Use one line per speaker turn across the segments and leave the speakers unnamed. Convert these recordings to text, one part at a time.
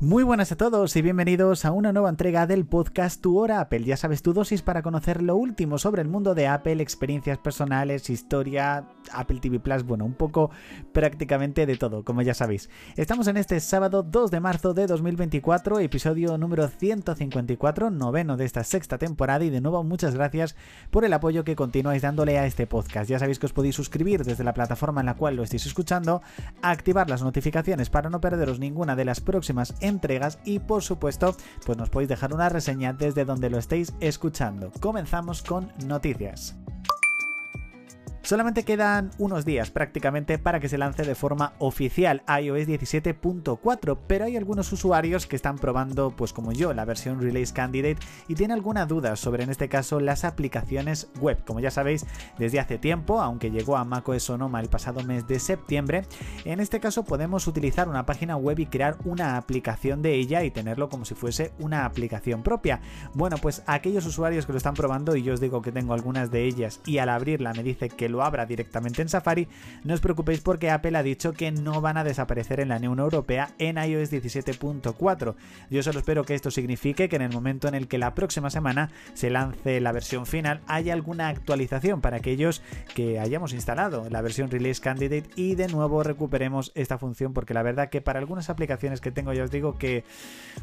Muy buenas a todos y bienvenidos a una nueva entrega del podcast Tu Hora Apple. Ya sabes, tu dosis para conocer lo último sobre el mundo de Apple, experiencias personales, historia, Apple TV Plus, bueno, un poco prácticamente de todo, como ya sabéis. Estamos en este sábado 2 de marzo de 2024, episodio número 154, noveno de esta sexta temporada y de nuevo muchas gracias por el apoyo que continuáis dándole a este podcast. Ya sabéis que os podéis suscribir desde la plataforma en la cual lo estéis escuchando, activar las notificaciones para no perderos ninguna de las próximas entregas y por supuesto pues nos podéis dejar una reseña desde donde lo estéis escuchando. Comenzamos con noticias. Solamente quedan unos días prácticamente para que se lance de forma oficial iOS 17.4, pero hay algunos usuarios que están probando, pues como yo, la versión Release Candidate y tienen alguna duda sobre en este caso las aplicaciones web. Como ya sabéis, desde hace tiempo, aunque llegó a macOS Sonoma el pasado mes de septiembre, en este caso podemos utilizar una página web y crear una aplicación de ella y tenerlo como si fuese una aplicación propia. Bueno, pues aquellos usuarios que lo están probando y yo os digo que tengo algunas de ellas y al abrirla me dice que lo abra directamente en Safari, no os preocupéis porque Apple ha dicho que no van a desaparecer en la Unión Europea en iOS 17.4. Yo solo espero que esto signifique que en el momento en el que la próxima semana se lance la versión final haya alguna actualización para aquellos que hayamos instalado la versión Release Candidate y de nuevo recuperemos esta función porque la verdad que para algunas aplicaciones que tengo ya os digo que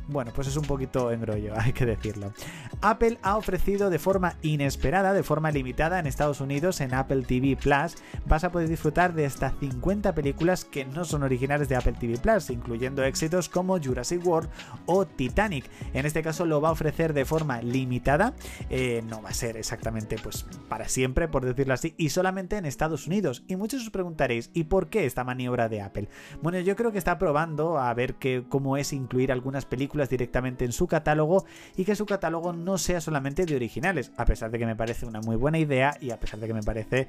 bueno pues es un poquito engrollo hay que decirlo. Apple ha ofrecido de forma inesperada, de forma limitada en Estados Unidos en Apple TV Plus, vas a poder disfrutar de hasta 50 películas que no son originales de Apple TV Plus, incluyendo éxitos como Jurassic World o Titanic. En este caso lo va a ofrecer de forma limitada, eh, no va a ser exactamente pues para siempre, por decirlo así, y solamente en Estados Unidos. Y muchos os preguntaréis, ¿y por qué esta maniobra de Apple? Bueno, yo creo que está probando a ver cómo es incluir algunas películas directamente en su catálogo y que su catálogo no sea solamente de originales, a pesar de que me parece una muy buena idea y a pesar de que me parece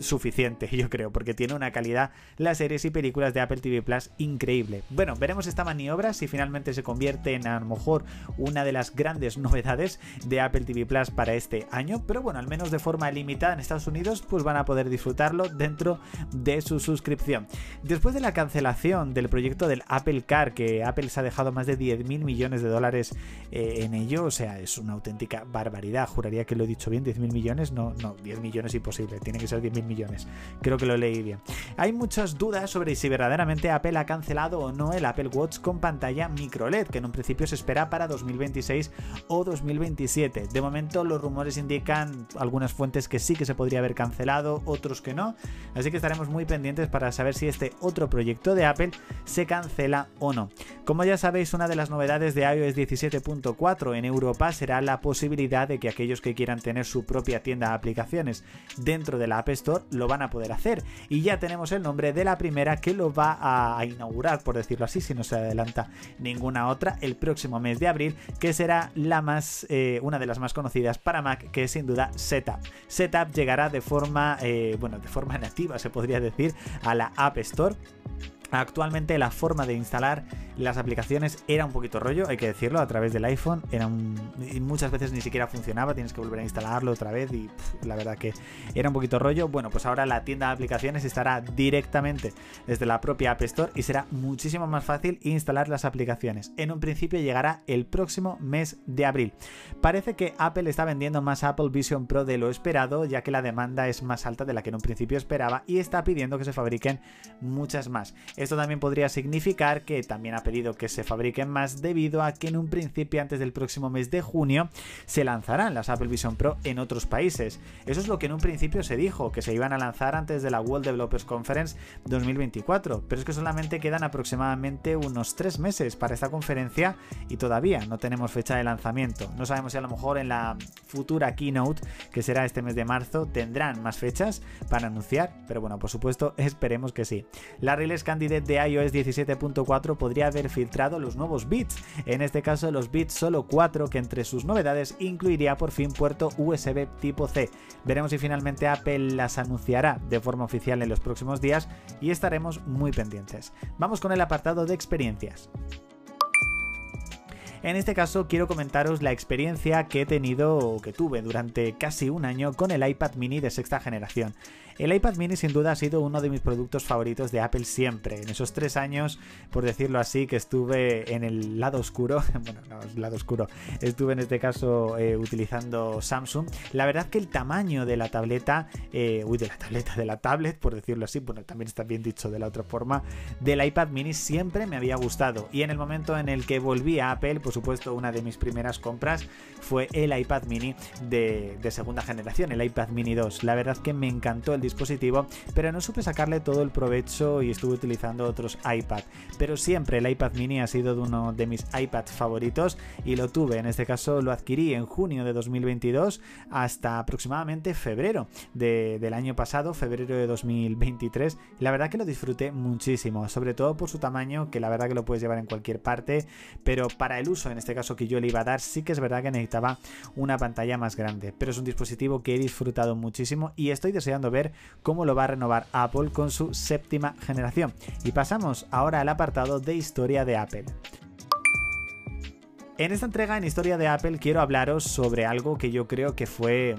suficiente, yo creo, porque tiene una calidad las series y películas de Apple TV Plus increíble. Bueno, veremos esta maniobra si finalmente se convierte en a lo mejor una de las grandes novedades de Apple TV Plus para este año, pero bueno, al menos de forma limitada en Estados Unidos, pues van a poder disfrutarlo dentro de su suscripción. Después de la cancelación del proyecto del Apple Car, que Apple se ha dejado más de 10 mil millones de dólares eh, en ello, o sea, es una auténtica barbaridad, juraría que lo he dicho bien, 10 mil millones, no, no, 10 millones imposible, tiene que ser 10 mil millones. Creo que lo leí bien. Hay muchas dudas sobre si verdaderamente Apple ha cancelado o no el Apple Watch con pantalla micro LED, que en un principio se espera para 2026 o 2027. De momento los rumores indican algunas fuentes que sí que se podría haber cancelado, otros que no. Así que estaremos muy pendientes para saber si este otro proyecto de Apple se cancela o no. Como ya sabéis, una de las novedades de iOS 17.4 en Europa será la posibilidad de que aquellos que quieran tener su propia tienda de aplicaciones dentro de la App Store lo van a poder hacer. Y ya tenemos el nombre de la primera que lo va a inaugurar, por decirlo así, si no se adelanta ninguna otra, el próximo mes de abril, que será la más, eh, una de las más conocidas para Mac, que es sin duda Setup. Setup llegará de forma, eh, bueno, de forma nativa, se podría decir, a la App Store. Actualmente la forma de instalar las aplicaciones era un poquito rollo, hay que decirlo, a través del iPhone. Era y muchas veces ni siquiera funcionaba, tienes que volver a instalarlo otra vez y la verdad que era un poquito rollo. Bueno, pues ahora la tienda de aplicaciones estará directamente desde la propia App Store y será muchísimo más fácil instalar las aplicaciones. En un principio llegará el próximo mes de abril. Parece que Apple está vendiendo más Apple Vision Pro de lo esperado, ya que la demanda es más alta de la que en un principio esperaba y está pidiendo que se fabriquen muchas más. Esto también podría significar que también Apple pedido que se fabriquen más debido a que en un principio antes del próximo mes de junio se lanzarán las Apple Vision Pro en otros países. Eso es lo que en un principio se dijo, que se iban a lanzar antes de la World Developers Conference 2024, pero es que solamente quedan aproximadamente unos tres meses para esta conferencia y todavía no tenemos fecha de lanzamiento. No sabemos si a lo mejor en la futura keynote, que será este mes de marzo, tendrán más fechas para anunciar, pero bueno, por supuesto, esperemos que sí. La Release De iOS 17.4 podría haber filtrado los nuevos bits, en este caso los bits solo 4 que entre sus novedades incluiría por fin puerto USB tipo C. Veremos si finalmente Apple las anunciará de forma oficial en los próximos días y estaremos muy pendientes. Vamos con el apartado de experiencias. En este caso quiero comentaros la experiencia que he tenido o que tuve durante casi un año con el iPad mini de sexta generación. El iPad mini sin duda ha sido uno de mis productos favoritos de Apple siempre. En esos tres años, por decirlo así, que estuve en el lado oscuro, bueno, no, el lado oscuro, estuve en este caso eh, utilizando Samsung. La verdad que el tamaño de la tableta, eh, uy, de la tableta, de la tablet, por decirlo así, bueno, también está bien dicho de la otra forma, del iPad mini siempre me había gustado. Y en el momento en el que volví a Apple, por supuesto, una de mis primeras compras fue el iPad mini de, de segunda generación, el iPad mini 2. La verdad que me encantó el dispositivo, pero no supe sacarle todo el provecho y estuve utilizando otros iPad. Pero siempre el iPad mini ha sido uno de mis iPads favoritos y lo tuve, en este caso lo adquirí en junio de 2022 hasta aproximadamente febrero del año pasado, febrero de 2023. La verdad que lo disfruté muchísimo, sobre todo por su tamaño, que la verdad que lo puedes llevar en cualquier parte, pero para el uso en este caso que yo le iba a dar, sí que es verdad que necesitaba una pantalla más grande, pero es un dispositivo que he disfrutado muchísimo y estoy deseando ver cómo lo va a renovar Apple con su séptima generación. Y pasamos ahora al apartado de historia de Apple. En esta entrega en Historia de Apple quiero hablaros sobre algo que yo creo que fue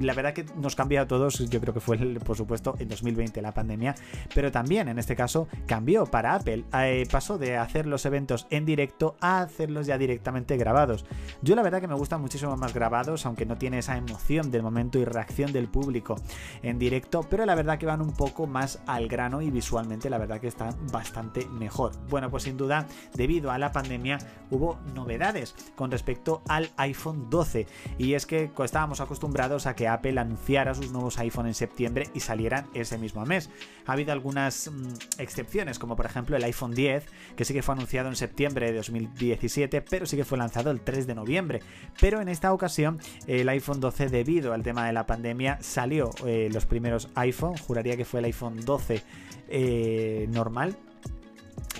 la verdad que nos cambia a todos, yo creo que fue, por supuesto, en 2020 la pandemia, pero también en este caso cambió para Apple. Eh, pasó de hacer los eventos en directo a hacerlos ya directamente grabados. Yo la verdad que me gustan muchísimo más grabados, aunque no tiene esa emoción del momento y reacción del público en directo, pero la verdad que van un poco más al grano y visualmente la verdad que están bastante mejor. Bueno, pues sin duda, debido a la pandemia hubo novedades con respecto al iPhone 12 y es que estábamos acostumbrados a que Apple anunciara sus nuevos iPhone en septiembre y salieran ese mismo mes. Ha habido algunas mm, excepciones, como por ejemplo el iPhone 10, que sí que fue anunciado en septiembre de 2017, pero sí que fue lanzado el 3 de noviembre. Pero en esta ocasión, el iPhone 12, debido al tema de la pandemia, salió eh, los primeros iPhone, juraría que fue el iPhone 12 eh, normal,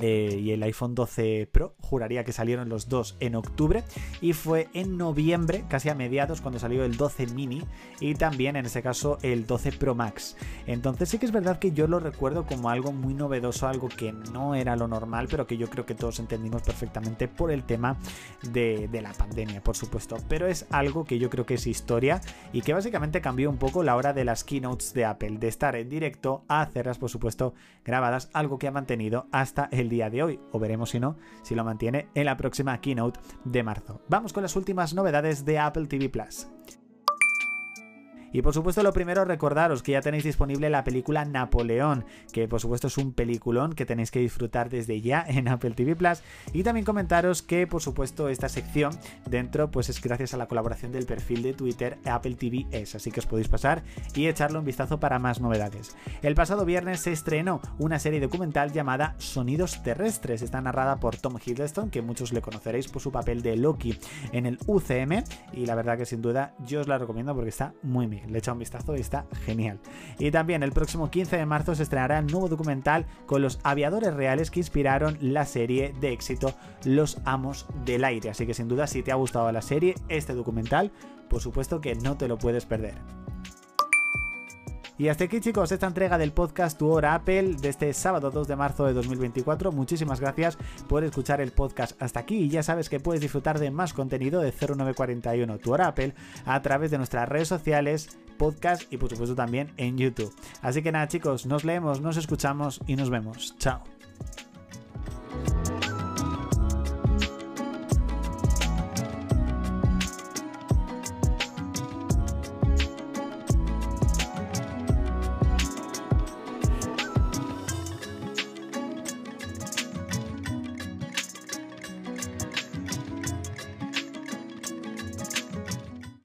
eh, y el iPhone 12 Pro, juraría que salieron los dos en octubre y fue en noviembre, casi a mediados, cuando salió el 12 mini y también en ese caso el 12 Pro Max. Entonces sí que es verdad que yo lo recuerdo como algo muy novedoso, algo que no era lo normal, pero que yo creo que todos entendimos perfectamente por el tema de, de la pandemia, por supuesto. Pero es algo que yo creo que es historia y que básicamente cambió un poco la hora de las keynotes de Apple, de estar en directo a hacerlas, por supuesto, grabadas, algo que ha mantenido hasta el día de hoy, o veremos si no, si lo mantiene en la próxima keynote de marzo. Vamos con las últimas novedades de Apple TV Plus. Y por supuesto lo primero recordaros que ya tenéis disponible la película Napoleón, que por supuesto es un peliculón que tenéis que disfrutar desde ya en Apple TV Plus. Y también comentaros que por supuesto esta sección dentro pues es gracias a la colaboración del perfil de Twitter Apple TV es, así que os podéis pasar y echarle un vistazo para más novedades. El pasado viernes se estrenó una serie documental llamada Sonidos Terrestres, está narrada por Tom Hiddleston, que muchos le conoceréis por su papel de Loki en el UCM y la verdad que sin duda yo os la recomiendo porque está muy bien le echa un vistazo y está genial. Y también el próximo 15 de marzo se estrenará el nuevo documental con los aviadores reales que inspiraron la serie de éxito Los Amos del Aire. Así que sin duda si te ha gustado la serie, este documental, por supuesto que no te lo puedes perder. Y hasta aquí chicos esta entrega del podcast Tu Hora Apple de este sábado 2 de marzo de 2024. Muchísimas gracias por escuchar el podcast hasta aquí y ya sabes que puedes disfrutar de más contenido de 0941 Tu Hora Apple a través de nuestras redes sociales, podcast y por supuesto también en YouTube. Así que nada chicos, nos leemos, nos escuchamos y nos vemos. Chao.